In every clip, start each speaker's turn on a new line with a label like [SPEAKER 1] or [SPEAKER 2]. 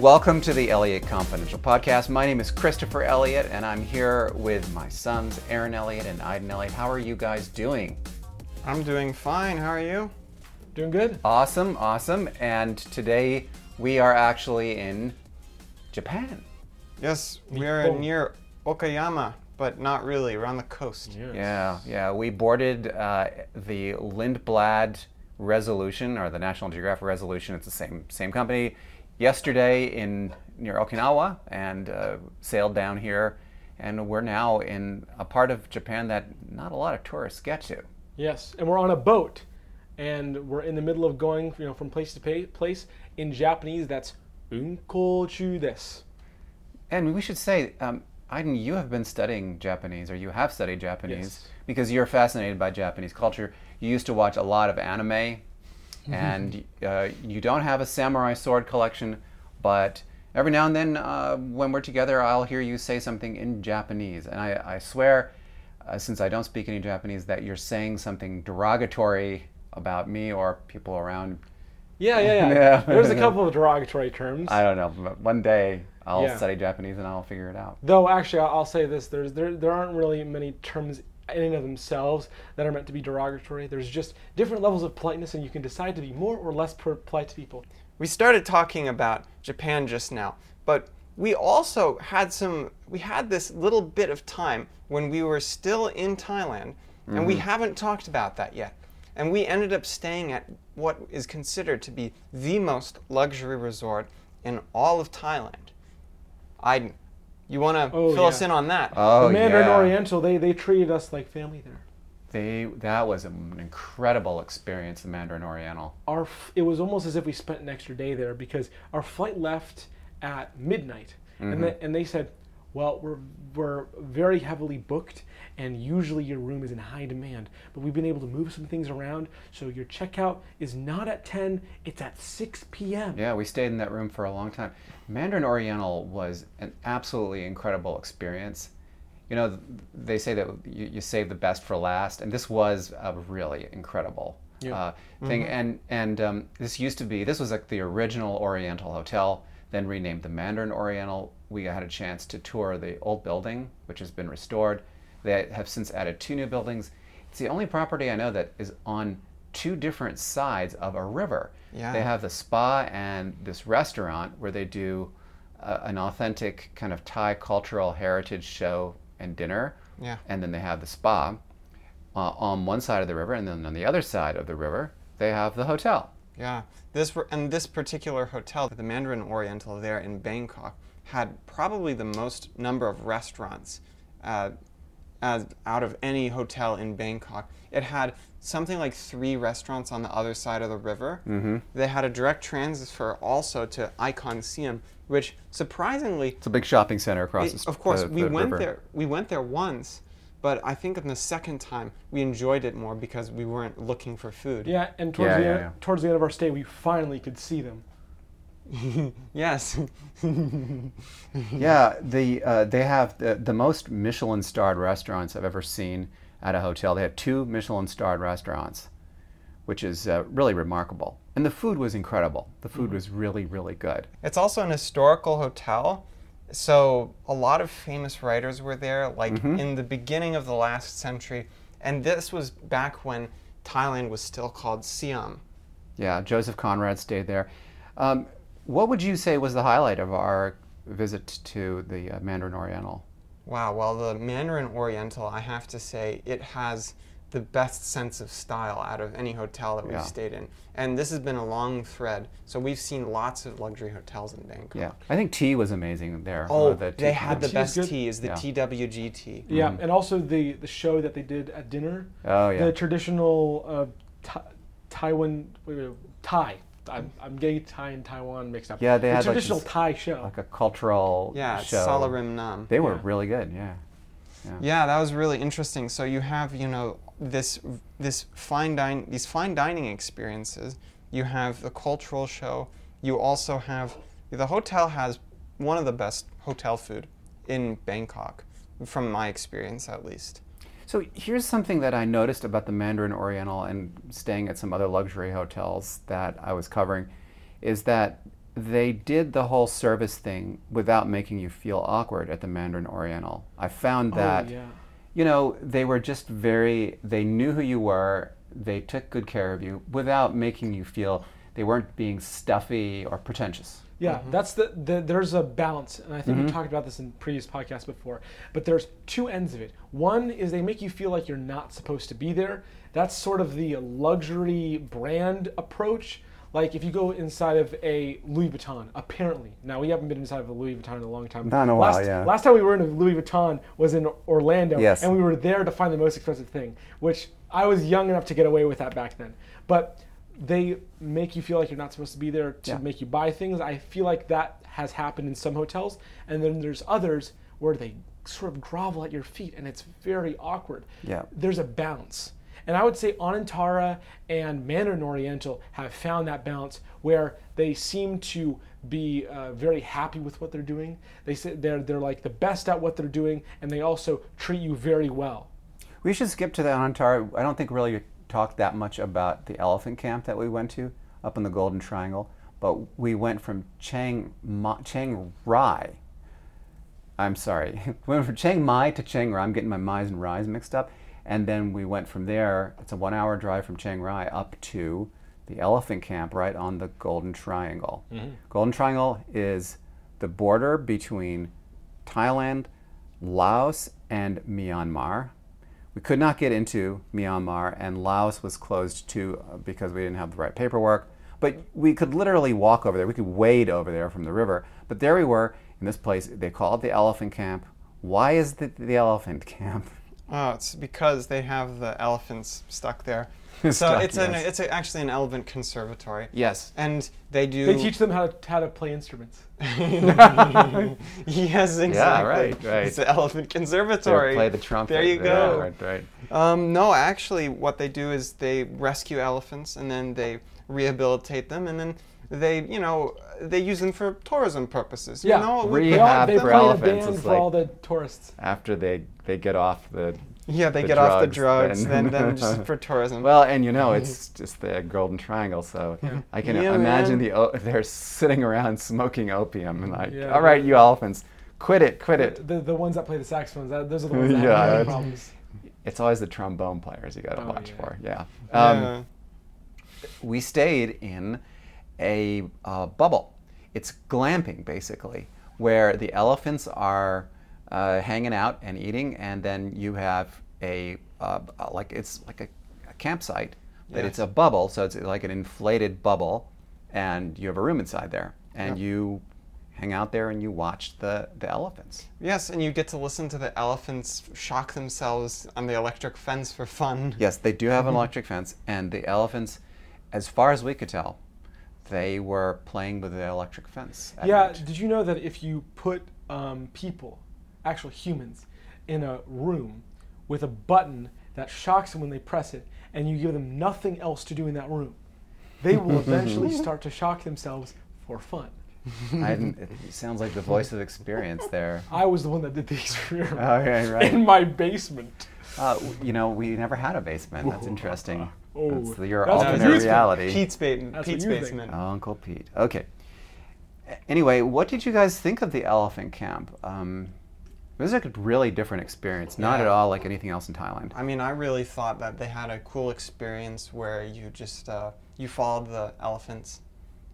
[SPEAKER 1] Welcome to the Elliott Confidential Podcast. My name is Christopher Elliott, and I'm here with my sons, Aren Elliott and Aiden Elliott. How are you guys doing?
[SPEAKER 2] I'm doing fine. How are you?
[SPEAKER 3] Doing good?
[SPEAKER 1] Awesome, awesome. And today we are actually in Japan.
[SPEAKER 2] Yes, we are
[SPEAKER 3] Nippon.
[SPEAKER 2] near Okayama, but not really. We're on the coast.
[SPEAKER 1] Yeah, yeah. We boarded uh, the Lindblad Resolution or the National Geographic Resolution. It's the same same company. Yesterday in near Okinawa and uh, sailed down here, and we're now in a part of Japan that not a lot of tourists get to.
[SPEAKER 3] Yes, and we're on a boat, and we're in the middle of going, you know, from place to place. In Japanese, that's unkochu desu.
[SPEAKER 1] And we should say, um, Aiden, you have been studying Japanese, or you have studied Japanese,
[SPEAKER 3] Yes.
[SPEAKER 1] because you're fascinated by Japanese culture. You used to watch a lot of anime, and uh, you don't have a samurai sword collection, but every now and then, uh, when we're together, I'll hear you say something in Japanese. And I, I swear, uh, since I don't speak any Japanese, that you're saying something derogatory about me or people around.
[SPEAKER 3] Yeah, yeah, yeah.
[SPEAKER 1] Yeah.
[SPEAKER 3] There's a couple of derogatory terms.
[SPEAKER 1] I don't know, but one day I'll
[SPEAKER 3] Yeah.
[SPEAKER 1] study Japanese and I'll figure it out.
[SPEAKER 3] Though actually, I'll I'll say this: there's there there aren't really many terms in and of themselves that are meant to be derogatory. There's just different levels of politeness, and you can decide to be more or less polite to people.
[SPEAKER 2] We started talking about Japan just now, but we also had some we had this little bit of time when we were still in Thailand and we mm-hmm. haven't talked about that yet. And we ended up staying at what is considered to be the most luxury resort in all of Thailand. I you want to
[SPEAKER 3] Oh,
[SPEAKER 2] fill us in on that?
[SPEAKER 1] Oh,
[SPEAKER 3] the Mandarin
[SPEAKER 1] yeah.
[SPEAKER 3] Oriental, they they treated us like family there.
[SPEAKER 1] They that was an incredible experience, the Mandarin Oriental.
[SPEAKER 3] our it was almost as if we spent an extra day there because our flight left at midnight and, mm-hmm. they, and they said well we're we're very heavily booked and usually your room is in high demand but we've been able to move some things around so your checkout is not at 10 it's at 6 p.m
[SPEAKER 1] Yeah, we stayed in that room for a long time. Mandarin Oriental was an absolutely incredible experience. You know, they say that you, you save the best for last, and this was a really incredible uh, thing. And and um, this used to be this was like the original Oriental Hotel, then renamed the Mandarin Oriental. We had a chance to tour the old building, which has been restored. They have since added two new buildings. It's the only property I know that is on two different sides of a river.
[SPEAKER 2] Yeah.
[SPEAKER 1] They have the spa and this restaurant where they do uh, an authentic kind of Thai cultural heritage show and dinner.
[SPEAKER 2] Yeah.
[SPEAKER 1] And then they have the spa uh, on one side of the river, and then on the other side of the river, they have the hotel.
[SPEAKER 2] Yeah, this were- and this particular hotel, the Mandarin Oriental there in Bangkok, had probably the most number of restaurants uh, as out of any hotel in Bangkok. It had something like three restaurants on the other side of the river. Mm-hmm. They had a direct transfer also to Icon Siam, which surprisingly
[SPEAKER 1] It's a big shopping center across
[SPEAKER 2] it-
[SPEAKER 1] the
[SPEAKER 2] of course,
[SPEAKER 1] the-
[SPEAKER 2] we
[SPEAKER 1] the
[SPEAKER 2] went
[SPEAKER 1] river.
[SPEAKER 2] there. We went there once, but I think on the second time we enjoyed it more because we weren't looking for food.
[SPEAKER 3] yeah and towards,
[SPEAKER 1] Yeah,
[SPEAKER 3] the
[SPEAKER 1] yeah,
[SPEAKER 3] end,
[SPEAKER 1] yeah.
[SPEAKER 3] towards the end of our stay we finally could see them
[SPEAKER 2] Yes.
[SPEAKER 1] Yeah, the uh, they have the, the most Michelin starred restaurants I've ever seen at a hotel. They have two Michelin starred restaurants, which is uh, really remarkable. And the food was incredible. The food was really, really good.
[SPEAKER 2] It's also an historical hotel. So a lot of famous writers were there, like in the beginning of the last century. And this was back when Thailand was still called Siam.
[SPEAKER 1] Yeah, Joseph Conrad stayed there. Um, what would you say was the highlight of our visit to the uh, Mandarin Oriental?
[SPEAKER 2] Wow, well, the Mandarin Oriental, I have to say, it has the best sense of style out of any hotel that we've
[SPEAKER 1] Yeah.
[SPEAKER 2] stayed in. And this has been a long thread. So we've seen lots of luxury hotels in Bangkok.
[SPEAKER 1] Yeah, I think tea was amazing there.
[SPEAKER 2] Oh,
[SPEAKER 1] Uh, the tea-
[SPEAKER 2] they had the
[SPEAKER 3] tea
[SPEAKER 2] best
[SPEAKER 3] good.
[SPEAKER 2] tea, is the
[SPEAKER 1] Yeah.
[SPEAKER 2] TWG tea.
[SPEAKER 3] yeah and also the the show that they did at dinner
[SPEAKER 1] Oh yeah.
[SPEAKER 3] the traditional uh, Tha- Taiwan wait, wait, Thai. I'm, I'm getting Thai and Taiwan mixed up.
[SPEAKER 1] Yeah, they
[SPEAKER 3] the
[SPEAKER 1] had, like,
[SPEAKER 3] traditional
[SPEAKER 1] this-
[SPEAKER 3] Thai show.
[SPEAKER 1] like a cultural
[SPEAKER 2] Yeah,
[SPEAKER 1] show.
[SPEAKER 2] Sala Rim Naam.
[SPEAKER 1] They were
[SPEAKER 3] Yeah.
[SPEAKER 1] really good. Yeah.
[SPEAKER 2] Yeah, that was really interesting. So you have, you know, this this fine dine these fine dining experiences. You have the cultural show. You also have the hotel has one of the best hotel food in Bangkok, from my experience at least.
[SPEAKER 1] So here's something that I noticed about the Mandarin Oriental and staying at some other luxury hotels that I was covering is that they did the whole service thing without making you feel awkward at the Mandarin Oriental. I found oh, that,
[SPEAKER 3] oh, yeah.
[SPEAKER 1] You know, they were just very, they knew who you were, they took good care of you without making you feel they weren't being stuffy or pretentious.
[SPEAKER 3] Yeah, that's the, the there's a balance, and I think
[SPEAKER 1] Mm-hmm.
[SPEAKER 3] we talked about this in previous podcasts before. But there's two ends of it. One is they make you feel like you're not supposed to be there. That's sort of the luxury brand approach. Like if you go inside of a Louis Vuitton, apparently now we haven't been inside of a Louis Vuitton in a long time.
[SPEAKER 1] Not in a while,
[SPEAKER 3] last,
[SPEAKER 1] yeah.
[SPEAKER 3] Last time we were in a Louis Vuitton was in Orlando,
[SPEAKER 1] Yes.
[SPEAKER 3] and we were there to find the most expensive thing, which I was young enough to get away with that back then. But they make you feel like you're not supposed to be there to
[SPEAKER 1] Yeah.
[SPEAKER 3] make you buy things. I feel like that has happened in some hotels, and then there's others where they sort of grovel at your feet, and it's very awkward.
[SPEAKER 1] Yeah.
[SPEAKER 3] There's a balance. And I would say Anantara and Mandarin Oriental have found that balance where they seem to be uh, very happy with what they're doing. They say they're they're like the best at what they're doing, and they also treat you very well.
[SPEAKER 1] We should skip to the Anantara. I don't think really talked that much about the elephant camp that we went to up in the Golden Triangle, but we went from Chiang, Ma, Chiang Rai. I'm sorry, we went from Chiang Mai to Chiang Rai. I'm getting my Mai's and Rais mixed up. And then we went from there, it's a one hour drive from Chiang Rai up to the elephant camp right on the Golden Triangle. Mm-hmm. Golden Triangle is the border between Thailand, Laos, and Myanmar. We could not get into Myanmar, and Laos was closed too because we didn't have the right paperwork. But we could literally walk over there. We could wade over there from the river. But there we were in this place. They call it the elephant camp. Why is it the elephant camp?
[SPEAKER 2] Oh, it's because they have the elephants stuck there. so
[SPEAKER 1] Stuck,
[SPEAKER 2] it's an it's a, actually an elephant conservatory.
[SPEAKER 1] Yes.
[SPEAKER 2] And they do.
[SPEAKER 3] They teach them how to how to play instruments.
[SPEAKER 2] yes, exactly.
[SPEAKER 1] right, right.
[SPEAKER 2] It's the elephant
[SPEAKER 1] They
[SPEAKER 2] conservatory.
[SPEAKER 1] play the trumpet.
[SPEAKER 2] There you
[SPEAKER 1] Yeah,
[SPEAKER 2] go.
[SPEAKER 1] right, right.
[SPEAKER 2] Um, no, actually, what they do is they rescue elephants and then they rehabilitate them and then they, you know, they use them for tourism purposes.
[SPEAKER 3] Yeah.
[SPEAKER 2] You know,
[SPEAKER 1] Re-
[SPEAKER 3] They, all,
[SPEAKER 1] Rehab
[SPEAKER 3] they
[SPEAKER 1] for
[SPEAKER 3] play in a
[SPEAKER 1] elephants
[SPEAKER 3] band
[SPEAKER 1] is
[SPEAKER 3] for
[SPEAKER 1] like-
[SPEAKER 3] all the tourists.
[SPEAKER 1] After they, they get off the.
[SPEAKER 2] yeah, they
[SPEAKER 1] the
[SPEAKER 2] get off the
[SPEAKER 1] drugs,
[SPEAKER 2] drugs,
[SPEAKER 1] then-
[SPEAKER 2] then then just for tourism.
[SPEAKER 1] Well, and you know, it's just the Golden Triangle, so I can
[SPEAKER 2] Yeah,
[SPEAKER 1] imagine
[SPEAKER 2] man.
[SPEAKER 1] the o- they're sitting around smoking opium and like,
[SPEAKER 3] Yeah.
[SPEAKER 1] all right, you elephants, quit it, quit it.
[SPEAKER 3] The, the ones that play the saxophones, that, those are the ones that
[SPEAKER 1] Yeah,
[SPEAKER 3] have
[SPEAKER 1] that's-
[SPEAKER 3] problems.
[SPEAKER 1] It's always the trombone players you got to
[SPEAKER 3] Oh,
[SPEAKER 1] watch
[SPEAKER 3] yeah.
[SPEAKER 1] for. Yeah. Um,
[SPEAKER 2] yeah.
[SPEAKER 1] we stayed in a uh, bubble. It's glamping basically, where the elephants are uh, hanging out and eating, and then you have a uh, like it's like a, a campsite, but
[SPEAKER 2] Yeah.
[SPEAKER 1] it's a bubble, so it's like an inflated bubble, and you have a room inside there, and
[SPEAKER 2] Yeah.
[SPEAKER 1] you hang out there and you watch the the elephants.
[SPEAKER 2] Yes, and you get to listen to the elephants shock themselves on the electric fence for fun.
[SPEAKER 1] Yes, they do have an electric fence, and the elephants, as far as we could tell, they were playing with the electric fence.
[SPEAKER 3] Yeah,
[SPEAKER 1] night.
[SPEAKER 3] did you know that if you put um, people, actual humans, in a room with a button that shocks them when they press it, and you give them nothing else to do in that room, they will eventually start to shock themselves for fun.
[SPEAKER 1] I didn't, it sounds like the voice of experience there.
[SPEAKER 3] I was the one that did the experiment
[SPEAKER 1] Okay, right.
[SPEAKER 3] in my basement.
[SPEAKER 1] Uh, you know, we never had a basement. That's interesting.
[SPEAKER 3] Oh,
[SPEAKER 1] That's the- your
[SPEAKER 3] that's
[SPEAKER 1] alternate
[SPEAKER 3] you think.
[SPEAKER 1] reality.
[SPEAKER 2] Pete's, ba-
[SPEAKER 3] That's
[SPEAKER 2] Pete's
[SPEAKER 3] what you think.
[SPEAKER 2] basement.
[SPEAKER 1] Oh, Uncle Pete. Okay. Anyway, what did you guys think of the elephant camp? Um, it was like a really different experience. Not
[SPEAKER 2] Yeah.
[SPEAKER 1] at all like anything else in Thailand.
[SPEAKER 2] I mean, I really thought that they had a cool experience where you just uh, you followed the elephants,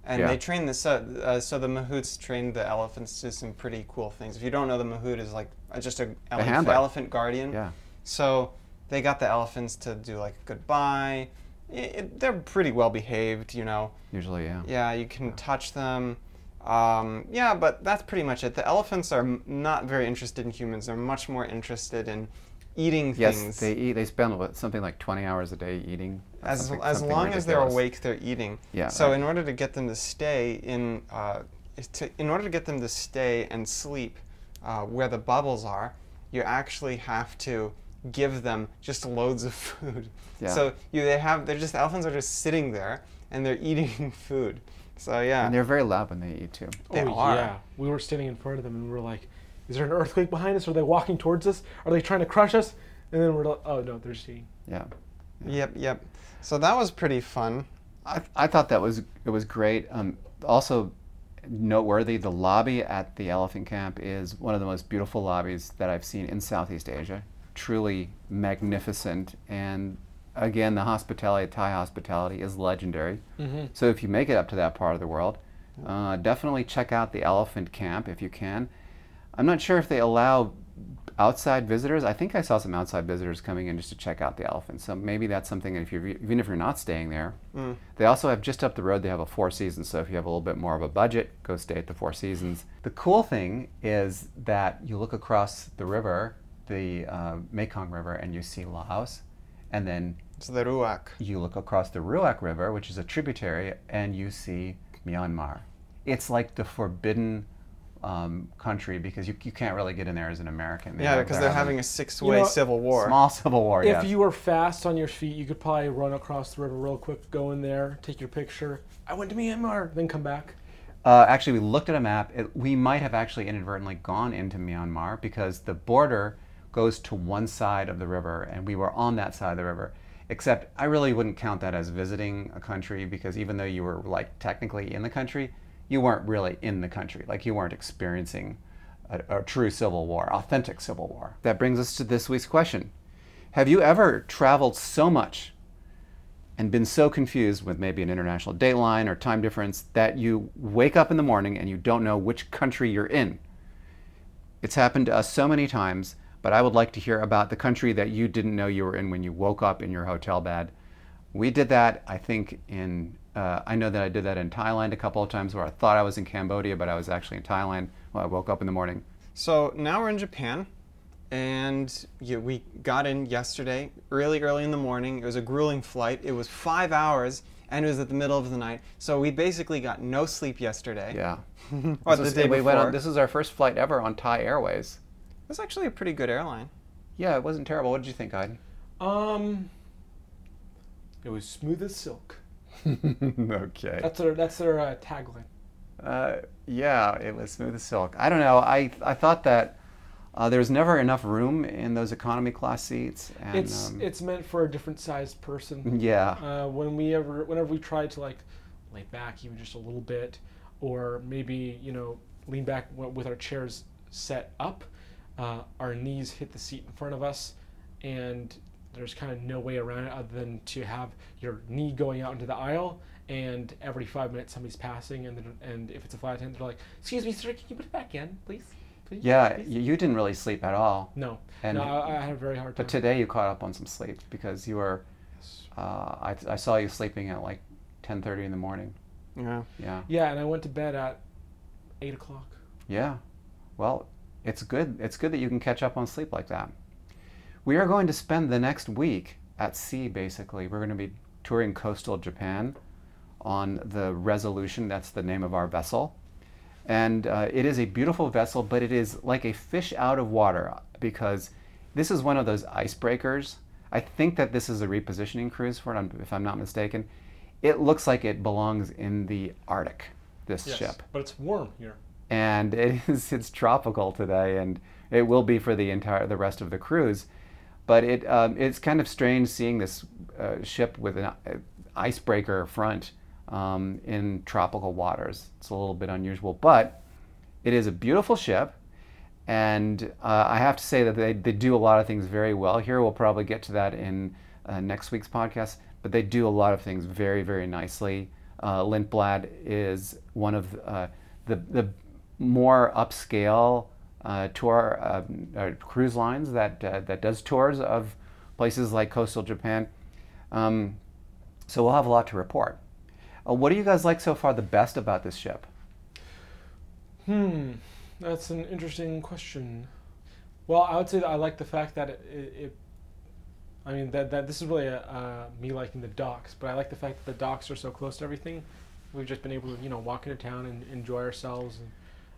[SPEAKER 2] and
[SPEAKER 1] Yeah.
[SPEAKER 2] they trained this. Uh, uh, so the mahouts trained the elephants to some pretty cool things. If you don't know, the mahout is like uh, just a elephant,
[SPEAKER 1] handler.
[SPEAKER 2] elephant guardian.
[SPEAKER 1] Yeah.
[SPEAKER 2] So they got the elephants to do like goodbye. I it, they're pretty well behaved, you know.
[SPEAKER 1] Usually, yeah.
[SPEAKER 2] Yeah, you can touch them. Um, yeah, but that's pretty much it. The elephants are m- not very interested in humans. They're much more interested in eating
[SPEAKER 1] Yes,
[SPEAKER 2] things.
[SPEAKER 1] they eat. They spend what, something like 20 hours a day eating.
[SPEAKER 2] as as long as they're awake, they're eating.
[SPEAKER 1] Yeah,
[SPEAKER 2] So
[SPEAKER 1] right.
[SPEAKER 2] in order to get them to stay in, uh, to, in order to get them to stay and sleep uh, where the bubbles are, you actually have to give them just loads of food.
[SPEAKER 1] Yeah.
[SPEAKER 2] So you they have they're just elephants are just sitting there and they're eating food. So yeah.
[SPEAKER 1] And they're very loud when they eat too.
[SPEAKER 2] They
[SPEAKER 3] oh
[SPEAKER 2] are.
[SPEAKER 3] yeah, we were standing in front of them and we were like, "Is there an earthquake behind us? Are they walking towards us? Are they trying to crush us?" And then we're like, "Oh no, they're just eating."
[SPEAKER 1] Yeah.
[SPEAKER 2] Yep, yep. So that was pretty fun.
[SPEAKER 1] I, I thought that was it was great. Um, also, noteworthy. The lobby at the elephant camp is one of the most beautiful lobbies that I've seen in Southeast Asia. Truly magnificent. And again, the hospitality, Thai hospitality, is legendary.
[SPEAKER 3] Mm-hmm.
[SPEAKER 1] So if you make it up to that part of the world, uh, definitely check out the elephant camp if you can. I'm not sure if they allow outside visitors. I think I saw some outside visitors coming in just to check out the elephants. So maybe that's something. If you're even if you're not staying there,
[SPEAKER 2] Mm.
[SPEAKER 1] they also have just up the road. They have a Four Seasons. So if you have a little bit more of a budget, go stay at the Four Seasons. The cool thing is that you look across the river, the uh, Mekong River, and you see Laos, and then
[SPEAKER 2] It's the Ruak.
[SPEAKER 1] you look across the Ruak River, which is a tributary, and you see Myanmar. It's like the forbidden um, country because you, you can't really get in there as an American. They
[SPEAKER 2] Yeah, because they're having a six-way
[SPEAKER 3] You know,
[SPEAKER 2] civil war.
[SPEAKER 1] small civil war.
[SPEAKER 3] If
[SPEAKER 1] yes.
[SPEAKER 3] you were fast on your feet, you could probably run across the river real quick, go in there, take your picture. I went to Myanmar, then come back.
[SPEAKER 1] Uh, actually, we looked at a map. It, we might have actually inadvertently gone into Myanmar because the border goes to one side of the river, and we were on that side of the river. Except, I really wouldn't count that as visiting a country because even though you were like technically in the country, you weren't really in the country. Like you weren't experiencing a, a true civil war, authentic civil war. That brings us to this week's question: Have you ever traveled so much and been so confused with maybe an international dateline or time difference that you wake up in the morning and you don't know which country you're in. It's happened to us so many times, but I would like to hear about the country that you didn't know you were in when you woke up in your hotel bed. We did that, I think, in, uh, I know that I did that in Thailand a couple of times where I thought I was in Cambodia, but I was actually in Thailand when I woke up in the morning.
[SPEAKER 2] So now we're in Japan, and yeah, we got in yesterday, really early in the morning. It was a grueling flight. It was five hours, and it was at the middle of the night. So we basically got no sleep yesterday.
[SPEAKER 1] Yeah.
[SPEAKER 2] Or
[SPEAKER 1] This
[SPEAKER 2] the
[SPEAKER 1] was-
[SPEAKER 2] day
[SPEAKER 1] we went on, this is our first flight ever on Thai Airways.
[SPEAKER 2] It was actually a pretty good airline.
[SPEAKER 1] Yeah, it wasn't terrible. What did you think, Aiden?
[SPEAKER 3] Um, it was smooth as silk.
[SPEAKER 1] okay.
[SPEAKER 3] That's their that's their uh, tagline.
[SPEAKER 1] Uh, yeah, it was smooth as silk. I don't know. I I thought that uh, there was never enough room in those economy class seats, and
[SPEAKER 3] it's
[SPEAKER 1] um,
[SPEAKER 3] it's meant for a different sized person.
[SPEAKER 1] yeah,
[SPEAKER 3] Uh, when we ever whenever we tried to like lay back even just a little bit, or maybe you know lean back with our chairs set up, uh, our knees hit the seat in front of us, and there's kind of no way around it other than to have your knee going out into the aisle. And every five minutes, somebody's passing, and then, and if it's a flight attendant, they're like, "Excuse me, sir, can you put it back in, please?" please
[SPEAKER 1] yeah.
[SPEAKER 3] please?"
[SPEAKER 1] You, you didn't really sleep at all,
[SPEAKER 3] No,
[SPEAKER 1] and
[SPEAKER 3] no, I, I had a very hard time.
[SPEAKER 1] but today you caught up on some sleep because you were. Uh, I, I saw you sleeping at like 10:30 in the morning.
[SPEAKER 2] Yeah.
[SPEAKER 1] Yeah.
[SPEAKER 3] yeah, and I went to bed at eight o'clock.
[SPEAKER 1] Yeah. Well, it's good. It's good that you can catch up on sleep like that. We are going to spend the next week at sea, basically. We're going to be touring coastal Japan on the Resolution. That's the name of our vessel. And uh, it is a beautiful vessel, but it is like a fish out of water because this is one of those icebreakers. I think that this is a repositioning cruise for it, if I'm not mistaken. It looks like it belongs in the Arctic, this ship
[SPEAKER 3] but it's warm here.
[SPEAKER 1] And it is it's tropical today, and it will be for the entire the rest of the cruise. But it um, it's kind of strange seeing this uh, ship with an uh, icebreaker front um, in tropical waters. It's a little bit unusual, but it is a beautiful ship. And uh, I have to say that they, they do a lot of things very well here. We'll probably get to that in uh, next week's podcast, but they do a lot of things very, very nicely. Uh, Lindblad is one of uh, the, the more upscale uh, tour uh, uh, cruise lines that, uh, that does tours of places like coastal Japan. Um, so we'll have a lot to report. Uh, what do you guys like so far the best about this ship?
[SPEAKER 3] Hmm, that's an interesting question. Well, I would say that I like the fact that it, it, it I mean that, that this is really a, uh, me liking the docks, but I like the fact that the docks are so close to everything. We've just been able to you know walk into town and enjoy ourselves and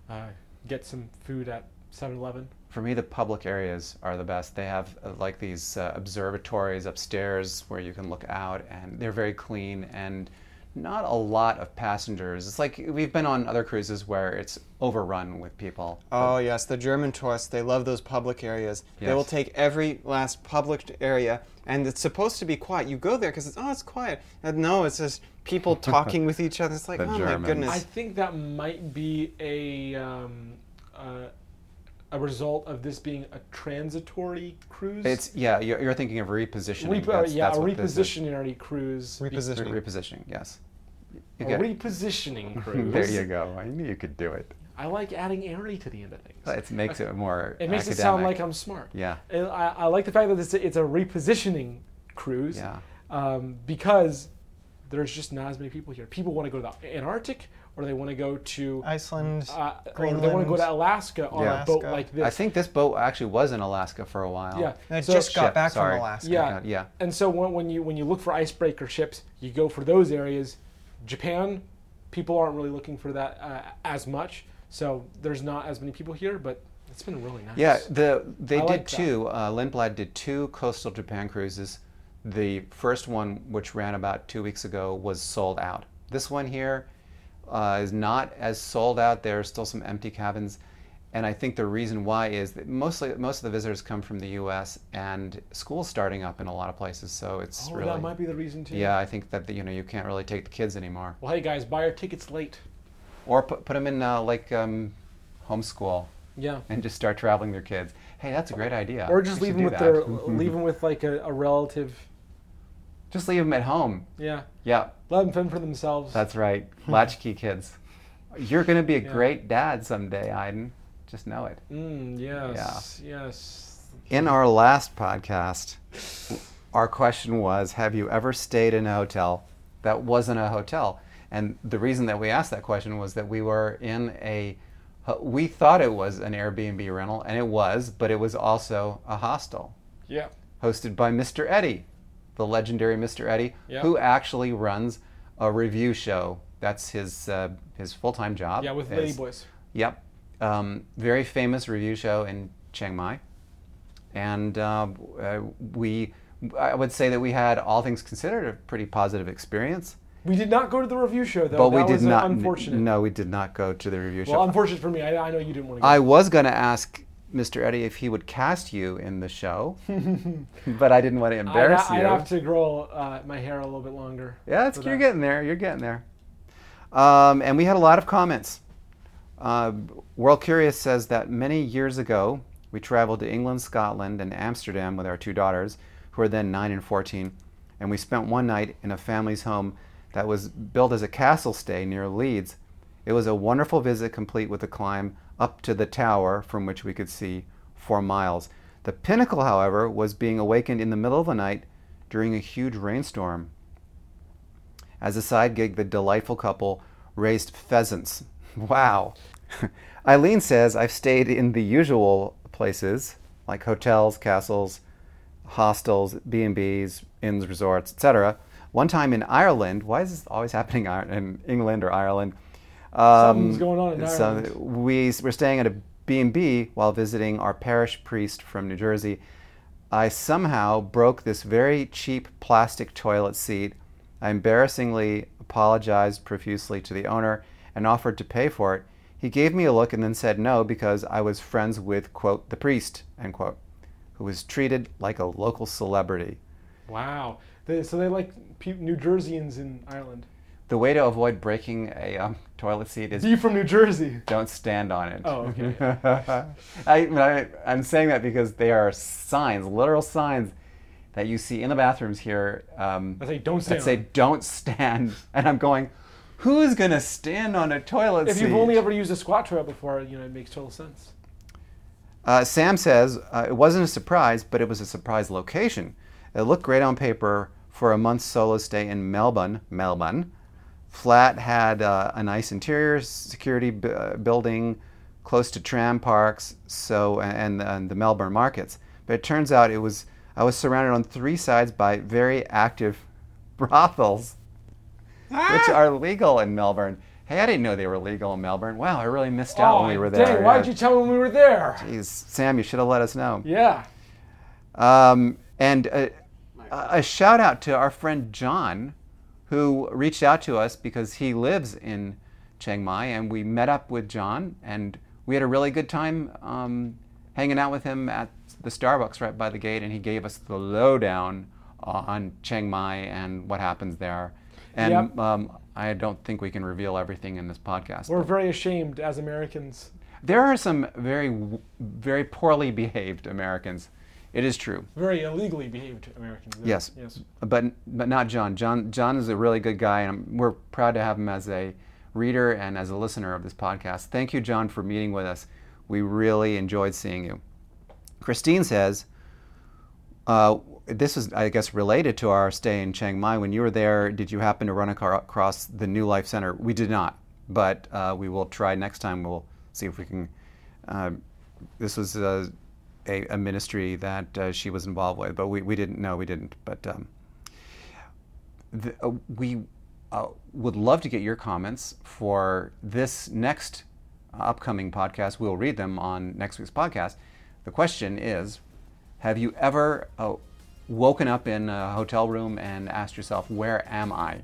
[SPEAKER 3] uh, get some food at 7-Eleven.
[SPEAKER 1] For me, the public areas are the best. They have uh, like these uh, observatories upstairs where you can look out, and they're very clean and not a lot of passengers. It's like we've been on other cruises where it's overrun with people.
[SPEAKER 2] Oh yes, the German tourists, they love those public areas. They will take every last public area and it's supposed to be quiet. You go there because it's oh it's quiet. And no, it's just people talking with each other. It's like,
[SPEAKER 1] The
[SPEAKER 2] oh my goodness.
[SPEAKER 3] I think that might be a um, uh, a result of this being a transitory cruise.
[SPEAKER 1] It's yeah, you're, you're thinking of repositioning.
[SPEAKER 3] Re- uh,
[SPEAKER 1] That's-
[SPEAKER 3] yeah,
[SPEAKER 1] that's
[SPEAKER 3] a
[SPEAKER 1] what this is.
[SPEAKER 3] repositionary cruise. be-
[SPEAKER 2] Repositioning.
[SPEAKER 1] Re- repositioning, yes. You
[SPEAKER 3] a
[SPEAKER 1] get-
[SPEAKER 3] repositioning cruise.
[SPEAKER 1] there you go. I knew you could do it.
[SPEAKER 3] I like adding airy to the end of things.
[SPEAKER 1] It makes it more.
[SPEAKER 3] It makes
[SPEAKER 1] academic.
[SPEAKER 3] it sound like I'm smart.
[SPEAKER 1] Yeah.
[SPEAKER 3] And I, I like the fact that it's a, it's a repositioning cruise.
[SPEAKER 1] Yeah.
[SPEAKER 3] Um, because there's just not as many people here. People want to go to the Antarctic, or they want to go to,
[SPEAKER 2] Iceland,
[SPEAKER 3] uh, or they want to go to Alaska on
[SPEAKER 1] Yeah.
[SPEAKER 3] a boat
[SPEAKER 2] Alaska.
[SPEAKER 3] like this.
[SPEAKER 1] I think this boat actually was in Alaska for a while.
[SPEAKER 3] Yeah.
[SPEAKER 2] I
[SPEAKER 3] So-
[SPEAKER 2] just got
[SPEAKER 1] Ship,
[SPEAKER 2] back
[SPEAKER 1] sorry.
[SPEAKER 2] from Alaska.
[SPEAKER 3] Yeah.
[SPEAKER 1] Yeah.
[SPEAKER 3] And so when, when you when you look for icebreaker ships, you go for those areas. Japan, people aren't really looking for that uh, as much. So there's not as many people here, but it's been really nice.
[SPEAKER 1] Yeah, the they
[SPEAKER 3] I
[SPEAKER 1] did
[SPEAKER 3] like
[SPEAKER 1] two. Uh, Lindblad did two coastal Japan cruises. The first one, which ran about two weeks ago, was sold out. This one here uh, is not as sold out. There are still some empty cabins, and I think the reason why is that mostly most of the visitors come from the U.S. and school's starting up in a lot of places. So it's
[SPEAKER 3] Oh,
[SPEAKER 1] really
[SPEAKER 3] that might be the reason too.
[SPEAKER 1] yeah. I think that you know you can't really take the kids anymore,
[SPEAKER 3] Well, hey guys, buy your tickets late.
[SPEAKER 1] or put put them in uh, like um, homeschool
[SPEAKER 3] Yeah.
[SPEAKER 1] and just start traveling their kids. Hey, that's a great idea.
[SPEAKER 3] Or just leave them with
[SPEAKER 1] that.
[SPEAKER 3] their leave them with like a, a relative.
[SPEAKER 1] Just leave them at home.
[SPEAKER 3] Yeah.
[SPEAKER 1] Yeah,
[SPEAKER 3] Let them fend for themselves.
[SPEAKER 1] that's right. Latchkey kids. You're going to be a
[SPEAKER 3] Yeah.
[SPEAKER 1] great dad someday, Aiden. Just know it.
[SPEAKER 3] Mm, yes. Yes.
[SPEAKER 1] In our last podcast, our question was Have you ever stayed in a hotel that wasn't a hotel? And the reason that we asked that question was that we were in a, we thought it was an Airbnb rental, and it was, but it was also a hostel
[SPEAKER 3] Yeah.
[SPEAKER 1] hosted by Mr. Eddie, the legendary Mr. Eddie,
[SPEAKER 3] Yeah.
[SPEAKER 1] who actually runs a revue show. That's his uh, his full time job.
[SPEAKER 3] Yeah, with
[SPEAKER 1] is-
[SPEAKER 3] Ladyboys.
[SPEAKER 1] Yep, um, very famous revue show in Chiang Mai, and uh, uh, we. I would say that we had, all things considered, a pretty positive experience.
[SPEAKER 3] We did not go to the revue show though.
[SPEAKER 1] but we did
[SPEAKER 3] uh,
[SPEAKER 1] not.
[SPEAKER 3] Unfortunate.
[SPEAKER 1] No, we did not go to the revue
[SPEAKER 3] Well,
[SPEAKER 1] show.
[SPEAKER 3] Well, unfortunate for me. I, I know you didn't want to go.
[SPEAKER 1] I was going to ask Mr. Eddie if he would cast you in the show, but I didn't want to
[SPEAKER 3] I'd,
[SPEAKER 1] embarrass
[SPEAKER 3] I'd
[SPEAKER 1] you.
[SPEAKER 3] have to grow uh, my hair a little bit longer.
[SPEAKER 1] Yeah, it's, you're
[SPEAKER 3] that.
[SPEAKER 1] getting there. You're getting there. Um, and we had a lot of comments. Uh, World Curious says that many years ago, we traveled to England, Scotland, and Amsterdam with our two daughters, who were then 9 and 14, and we spent one night in a family's home that was built as a castle stay near Leeds. It was a wonderful visit, complete with a climb up to the tower from which we could see for miles. The pinnacle, however, was being awakened in the middle of the night during a huge rainstorm. As a side gig, the delightful couple raised pheasants. Wow. Eileen says, I've stayed in the usual places like hotels, castles, hostels, B&Bs, inns, resorts, etc. One time in Ireland, why is this always happening in England or Ireland? Um,
[SPEAKER 3] Something's going on in
[SPEAKER 1] so
[SPEAKER 3] Ireland.
[SPEAKER 1] we were staying at a B&B while visiting our parish priest from New Jersey. I somehow broke this very cheap plastic toilet seat. I embarrassingly apologized profusely to the owner and offered to pay for it. He gave me a look and then said no because I was friends with, quote, the priest, end quote, who was treated like a local celebrity.
[SPEAKER 3] Wow. They, so they like New Jerseyans in Ireland.
[SPEAKER 1] The way to avoid breaking a um, toilet seat is
[SPEAKER 3] You from New Jersey?
[SPEAKER 1] don't stand on it.
[SPEAKER 3] Oh, okay.
[SPEAKER 1] I, I, I'm saying that because they are signs, literal signs, that you see in the bathrooms here. Um,
[SPEAKER 3] I say don't
[SPEAKER 1] that
[SPEAKER 3] stand.
[SPEAKER 1] say
[SPEAKER 3] it.
[SPEAKER 1] "Don't stand," and I'm going, "Who's gonna stand on a toilet
[SPEAKER 3] If
[SPEAKER 1] seat?"
[SPEAKER 3] If you've only ever used a squat toilet before, you know it makes total sense.
[SPEAKER 1] Uh, Sam says uh, it wasn't a surprise, but it was a surprise location. It looked great on paper for a month's solo stay in Melbourne. Melbourne. Flat had uh, a nice interior, security b- uh, building, close to tram parks, so and, and the Melbourne markets. But it turns out it was I was surrounded on three sides by very active brothels, which are legal in Melbourne. Hey, I didn't know they were legal in Melbourne. Wow, I really missed out when we were there.
[SPEAKER 3] Oh, Dang, why did you tell me when we were there?
[SPEAKER 1] Jeez, Sam, you should have let us know.
[SPEAKER 3] Yeah.
[SPEAKER 1] Um, and a, a shout out to our friend John, who reached out to us because he lives in Chiang Mai, and we met up with John, and we had a really good time um, hanging out with him at the Starbucks right by the gate, and he gave us the lowdown on Chiang Mai and what happens there. And
[SPEAKER 3] Yep.
[SPEAKER 1] um, I don't think we can reveal everything in this podcast.
[SPEAKER 3] We're very ashamed as Americans.
[SPEAKER 1] There are some very, very poorly behaved Americans. It is true.
[SPEAKER 3] Very illegally behaved Americans.
[SPEAKER 1] Yes.
[SPEAKER 3] Yes.
[SPEAKER 1] but but not John. John John is a really good guy, and we're proud to have him as a reader and as a listener of this podcast. Thank you, John, for meeting with us. We really enjoyed seeing you. Christine says, uh, "This is, I guess, related to our stay in Chiang Mai. When you were there, did you happen to run across the New Life Center? We did not, but uh, we will try next time. We'll see if we can." Uh, this was uh, a, a ministry that uh, she was involved with, but we, we didn't know, we didn't. But um, the, uh, we uh, would love to get your comments for this next upcoming podcast. We'll read them on next week's podcast. The question is Have you ever uh, woken up in a hotel room and asked yourself, Where am I?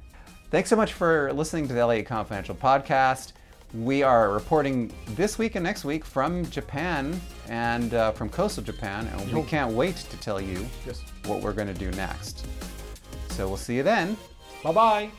[SPEAKER 1] Thanks so much for listening to the Elliott Confidential podcast. We are reporting this week and next week from Japan and uh, from coastal Japan, and we can't wait to tell you
[SPEAKER 3] Yes.
[SPEAKER 1] what we're going to do next. So we'll see you then.
[SPEAKER 3] Bye bye.